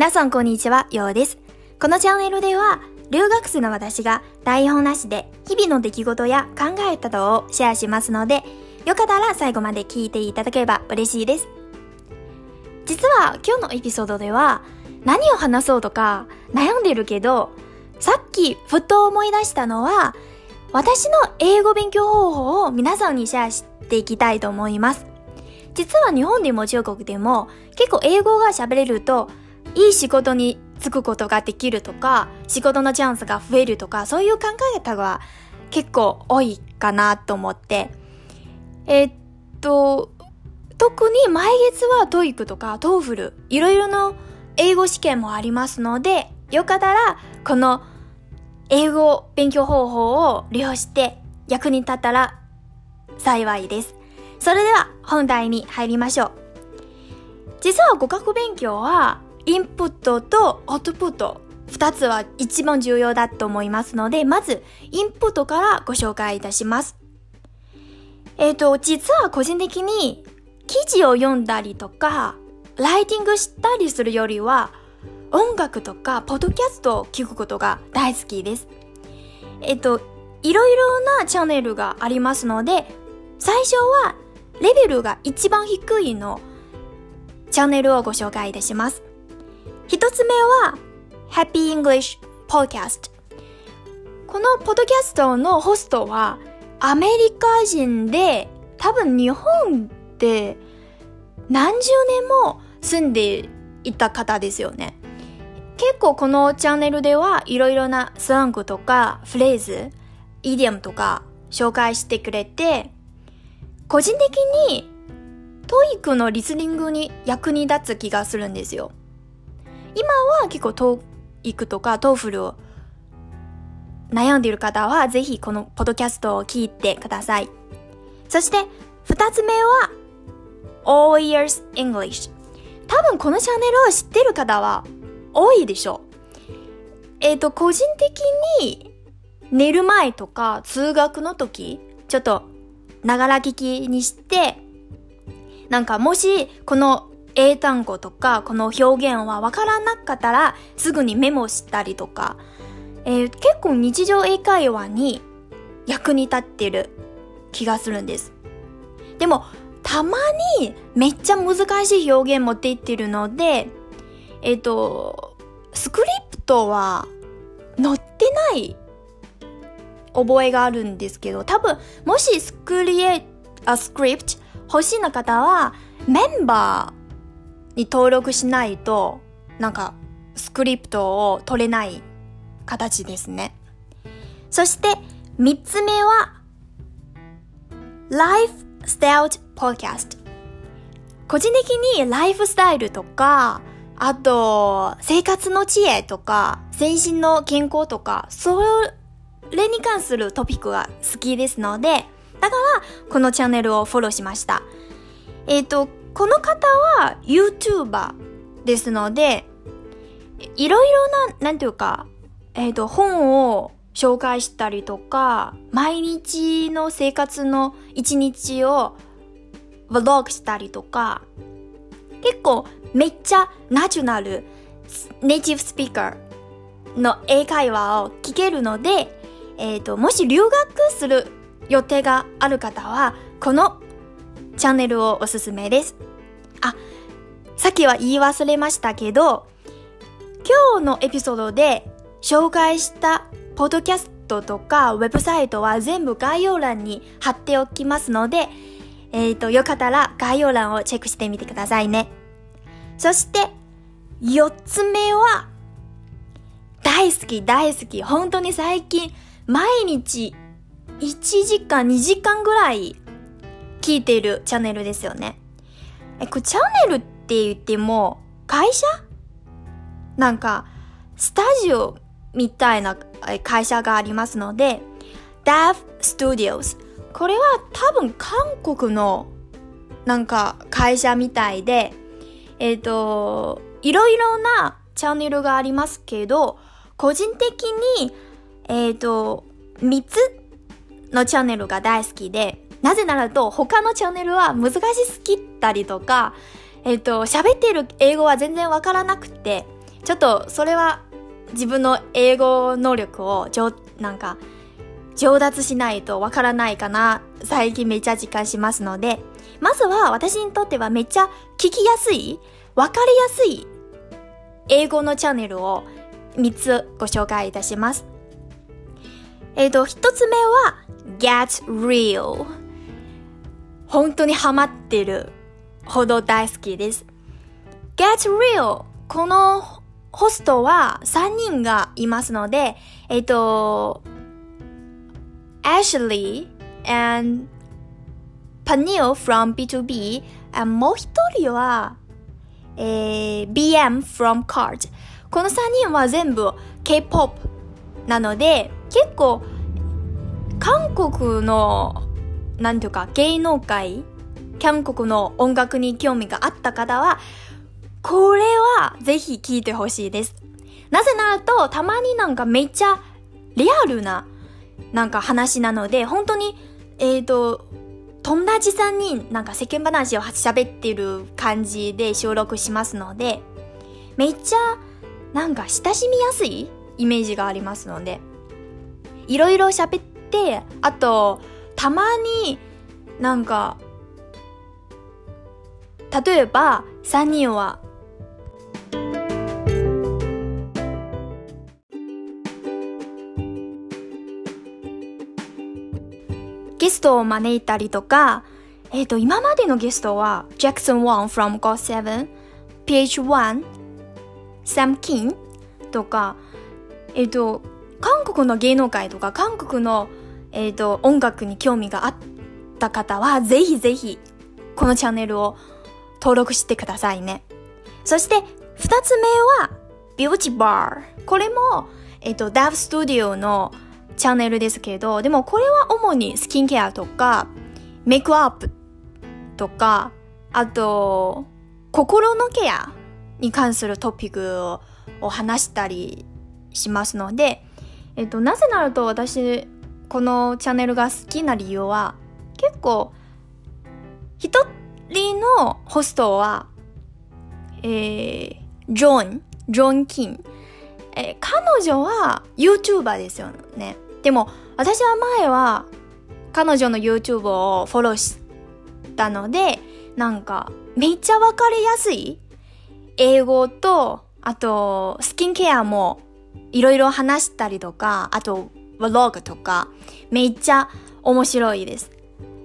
皆さんこんにちは、ようです。このチャンネルでは、留学生の私が台本なしで日々の出来事や考え方をシェアしますので、よかったら最後まで聞いていただければ嬉しいです。実は今日のエピソードでは、何を話そうとか悩んでるけど、さっきふっと思い出したのは、私の英語勉強方法を皆さんにシェアしていきたいと思います。実は日本でも中国でも結構英語が喋れるといい仕事に就くことができるとか仕事のチャンスが増えるとかそういう考え方が結構多いかなと思ってえ、っと特に毎月は TOEIC とか TOEFL いろいろな英語試験もありますのでよかったらこの英語勉強方法を利用して役に立ったら幸いです。それでは本題に入りましょう。実は語学勉強はインプットとアウトプット二つは一番重要だと思いますので、まずインプットからご紹介いたします。えっ、ー、と、実は個人的に記事を読んだりとか、ライティングしたりするよりは、音楽とかポッドキャストを聞くことが大好きです。えっ、ー、と、いろいろなチャンネルがありますので、最初はレベルが一番低いのチャンネルをご紹介いたします。一つ目は Happy English Podcast このポッドキャストのホストはアメリカ人で多分日本で何十年も住んでいた方ですよね。結構このチャンネルではいろいろなスラングとかフレーズ、 idiom とか紹介してくれて個人的に TOEIC のリスニングに役に立つ気がするんですよ。今は結構 TOEIC とか TOEFL を悩んでいる方はぜひこのポッドキャストを聞いてください。そして二つ目は All Years English 多分このチャンネルを知ってる方は多いでしょう。えっ、ー、と、個人的に寝る前とか通学の時、ちょっとながら聞きにして、なんかもしこの英単語とかこの表現はわからなかったらすぐにメモしたりとか、えー、結構日常英会話に役に立ってる気がするんです。でもたまにめっちゃ難しい表現も出てるので、えっ、ー、と、スクリプトは載ってない覚えがあるんですけど、多分、もしスクリエ、あ、スクリプト欲しいな方は、メンバーに登録しないと、なんか、スクリプトを取れない形ですね。そして、三つ目は、ライフスタイルポッキャスト。個人的にライフスタイルとか、あと、生活の知恵とか、全身の健康とか、それに関するトピックが好きですので、だからこのチャンネルをフォローしました。えっ、ー、と、この方は YouTuber ですので、いろいろな、なんていうか、えっ、ー、と、本を紹介したりとか、毎日の生活の一日を vlog したりとか、結構めっちゃナチュラル、ネイティブスピーカーの英会話を聞けるので、え、ー、と、もし留学する予定がある方は、このチャンネルをおすすめです。さっきは言い忘れましたけど、今日のエピソードで紹介したポッドキャストとかウェブサイトは全部概要欄に貼っておきますので、えっ、ー、と、よかったら概要欄をチェックしてみてくださいね。そして、四つ目は、大好き大好き。本当に最近毎日1時間2時間ぐらい聞いているチャンネルですよね。え、これチャンネルっって言っても会社？なんかスタジオみたいな会社がありますので DAV Studios これは多分韓国のなんか会社みたいでえっ、ー、といろいろなチャンネルがありますけど個人的にえっ、ー、と、3つのチャンネルが大好きで、なぜならと他のチャンネルは難しすぎたりとか、えっ、ー、と、喋ってる英語は全然わからなくて、ちょっとそれは自分の英語能力を上、なんか、上達しないとわからないかな、最近めっちゃ実感しますので、まずは私にとってはめっちゃ聞きやすい、わかりやすい英語のチャンネルを3つご紹介いたします。えっ、ー、と、1つ目は Get Real。本当にハマってるほど大好きです。Get Real このホストは3人がいますので、えっ、と、Ashley and Panil from B2B and、もう一人は、えー、BM from Card。この3人は全部 K-POP なので、結構、韓国の、なんていうか、芸能界、韓国の音楽に興味があった方は、これはぜひ聞いてほしいです。なぜならと、たまになんかめっちゃリアルななんか話なので、本当に、えっ、ー、と、友達さんになんか世間話を喋ってる感じで収録しますので、めっちゃなんか親しみやすいイメージがありますので、いろいろ喋って、あと、たまになんか、例えば3人は。ゲストを招いたりとか、えっ、ー、と、今までのゲストは、Jackson Wang from GO7、PH1、Sam King とか、えっ、ー、と、韓国の芸能界とか、韓国の、えっ、ー、と、音楽に興味があった方は、ぜひぜひ、このチャンネルを登録してくださいね。そして、二つ目は、Beauty Bar。これも、えっ、と、ダ v Studio のチャンネルですけど、でもこれは主にスキンケアとか、メイクアップとか、あと、心のケアに関するトピックを話したりしますので、えっと、なぜなると私、このチャンネルが好きな理由は、結構、一人のホストは、えー、ジョン、ジョン・キン。えー、彼女は YouTuber ですよね。でも、私は前は、彼女の YouTube をフォローしたので、なんか、めっちゃわかりやすい英語と、あと、スキンケアもいろいろ話したりとか、あと、ブログとか、めっちゃ面白いです。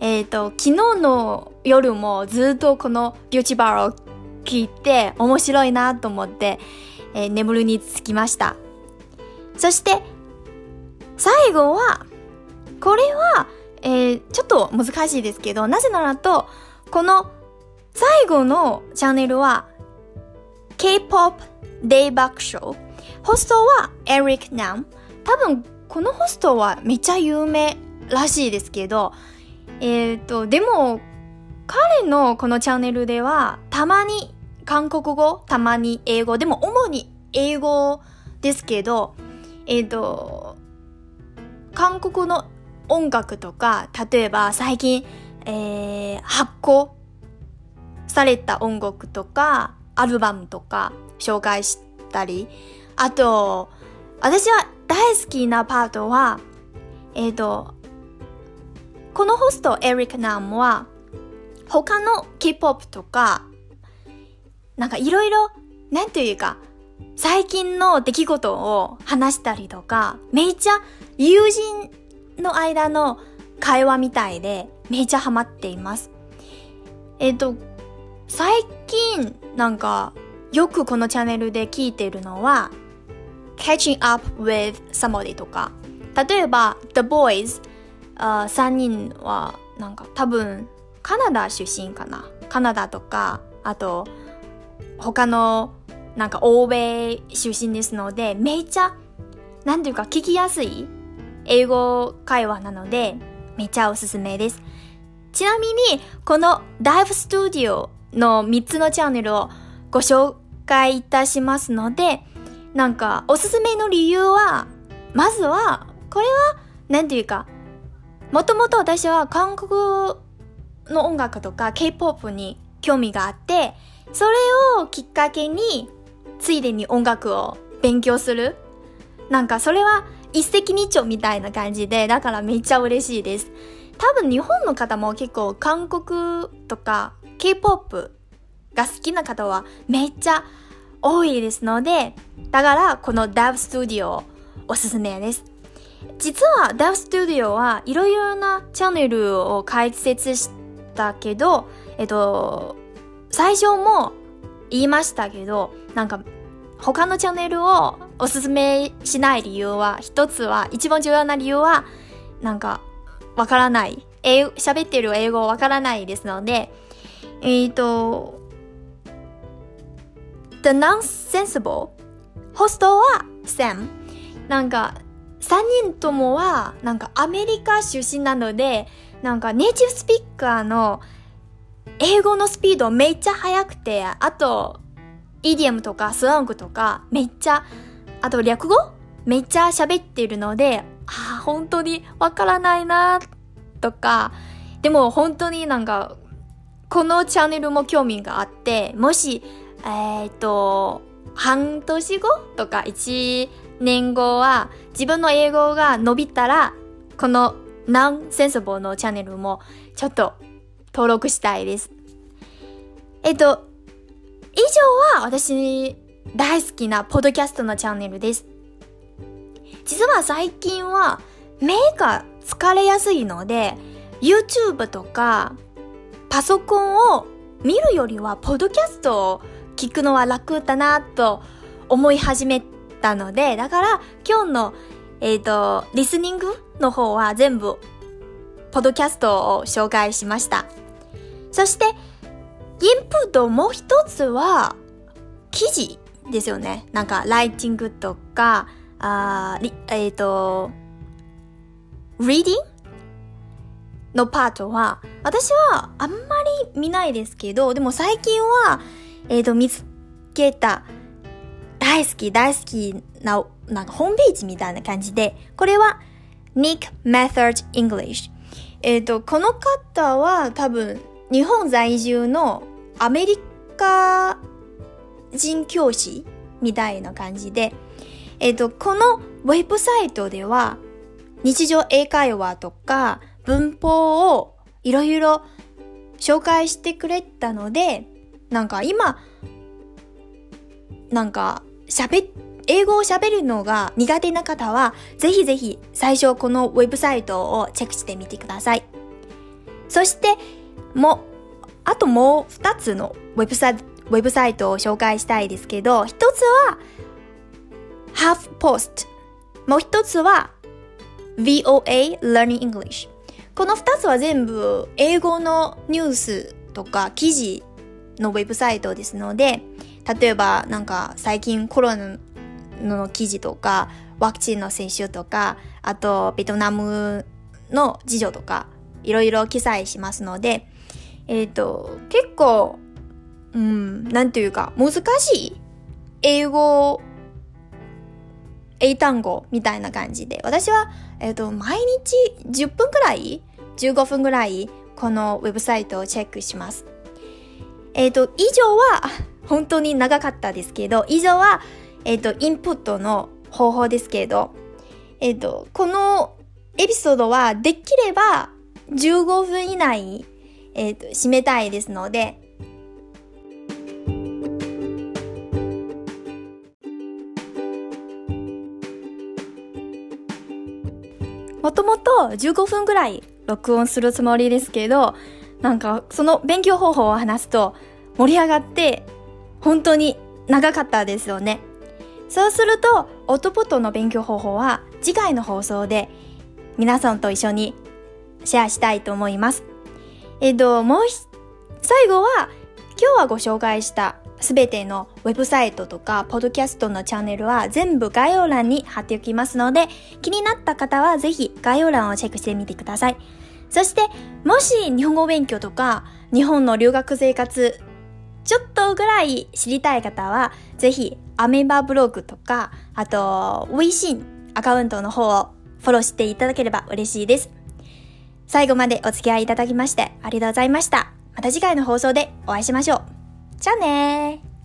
えっ、ー、と、昨日の夜もずっとこのビューチバーを聞いて面白いなと思って、えー、眠るにつきました。そして、最後は、これは、えー、ちょっと難しいですけど、なぜならと、この最後のチャンネルは、K-POP デイバックショー。ホストはエリック・ナム。多分、このホストはめっちゃ有名らしいですけど、えっ、ー、と、でも、彼のこのチャンネルでは、たまに韓国語、たまに英語、でも主に英語ですけど、えっ、ー、と、韓国の音楽とか、例えば最近、えー、発行された音楽とか、アルバムとか紹介したり、あと、私は大好きなパートは、えっ、ー、と、このホストエリック・ナムは、他の K-POP とか、なんかいろいろ、なんていうか、最近の出来事を話したりとか、めっちゃ友人の間の会話みたいで、めっちゃハマっています。えっ、と、最近、なんか、よくこのチャンネルで聞いてるのは、catching up with somebody とか、例えば、The Boys、あ3人は、なんか多分、カナダ出身かな。カナダとか、あと、他の、なんか欧米出身ですので、めっちゃ、なんていうか聞きやすい英語会話なので、めっちゃおすすめです。ちなみに、この Dive Studio の3つのチャンネルをご紹介いたしますので、なんか、おすすめの理由は、まずは、これは、なんていうか、もともと私は韓国の音楽とか K-POP に興味があって、それをきっかけに、ついでに音楽を勉強する。なんかそれは一石二鳥みたいな感じで、だからめっちゃ嬉しいです。多分日本の方も結構韓国とか K-POP が好きな方はめっちゃ多いですので、だからこの DAV Studio おすすめです。実は DAV Studio はいろいろなチャンネルを開設したけど、えっと、最初も言いましたけど、なんか他のチャンネルをおすすめしない理由は、一つは、一番重要な理由は、なんか、わからない。英語、喋ってる英語わからないですので、えっ、と、The Nonsensible ホストは Sam。なんか、3人ともは、なんかアメリカ出身なので、なんかネイティブスピーカーの英語のスピードめっちゃ速くて、あと、イディアムとかスラングとかめっちゃ、あと略語めっちゃ喋ってるので、ああ、本当にわからないなとか、でも本当になんか、このチャンネルも興味があって、もし、えっ、と、半年後とか1年後は自分の英語が伸びたら、このナンセンスボーのチャンネルもちょっと登録したいです。えっ、と、以上は私大好きなポッドキャストのチャンネルです。実は最近は目が疲れやすいので YouTube とかパソコンを見るよりはポッドキャストを聞くのは楽だなと思い始めたのでだから今日のえっ、ー、とリスニングの方は全部ポッドキャストを紹介しました。そしてインプットもう一つは、記事ですよね。なんか、ライティングとか、あえっ、ー、と、reading? のパートは、私はあんまり見ないですけど、でも最近は、えっ、ー、と、見つけた、大好き、大好きな、なんかホームページみたいな感じで、これは、Nick Method English。えっ、ー、と、この方は多分、日本在住のアメリカ人教師みたいな感じで、えっ、ー、と、このウェブサイトでは日常英会話とか文法をいろいろ紹介してくれたので、なんか今、なんか喋、英語を喋るのが苦手な方は、ぜひぜひ最初このウェブサイトをチェックしてみてください。そして、も、あともう二つのウェブサイト、ウェブサイトを紹介したいですけど、一つは Half Post。もう一つは VOA Learning English。この二つは全部英語のニュースとか記事のウェブサイトですので、例えばなんか最近コロナの記事とか、ワクチンの接種とか、あとベトナムの事情とか、いろいろ記載しますので、えっ、ー、と、結構、うん、なんていうか、難しい英語、英単語みたいな感じで、私は、えっ、ー、と、毎日10分くらい ?15 分くらい、このウェブサイトをチェックします。えっ、ー、と、以上は、本当に長かったですけど、以上は、えっ、と、インプットの方法ですけど、えっ、と、このエピソードはできれば15分以内えっ、と、締めたいですので、もともと15分ぐらい録音するつもりですけど、なんかその勉強方法を話すと盛り上がって本当に長かったですよね。そうすると、オートポットの勉強方法は次回の放送で皆さんと一緒にシェアしたいと思います。えっと、もう最後は、今日はご紹介したすべてのウェブサイトとか、ポッドキャストのチャンネルは全部概要欄に貼っておきますので、気になった方はぜひ概要欄をチェックしてみてください。そして、もし日本語勉強とか、日本の留学生活、ちょっとぐらい知りたい方は、ぜひ、アメーバーブログとか、あと、微信アカウントの方をフォローしていただければ嬉しいです。最後までお付き合いいただきましてありがとうございました。また次回の放送でお会いしましょう。じゃあねー。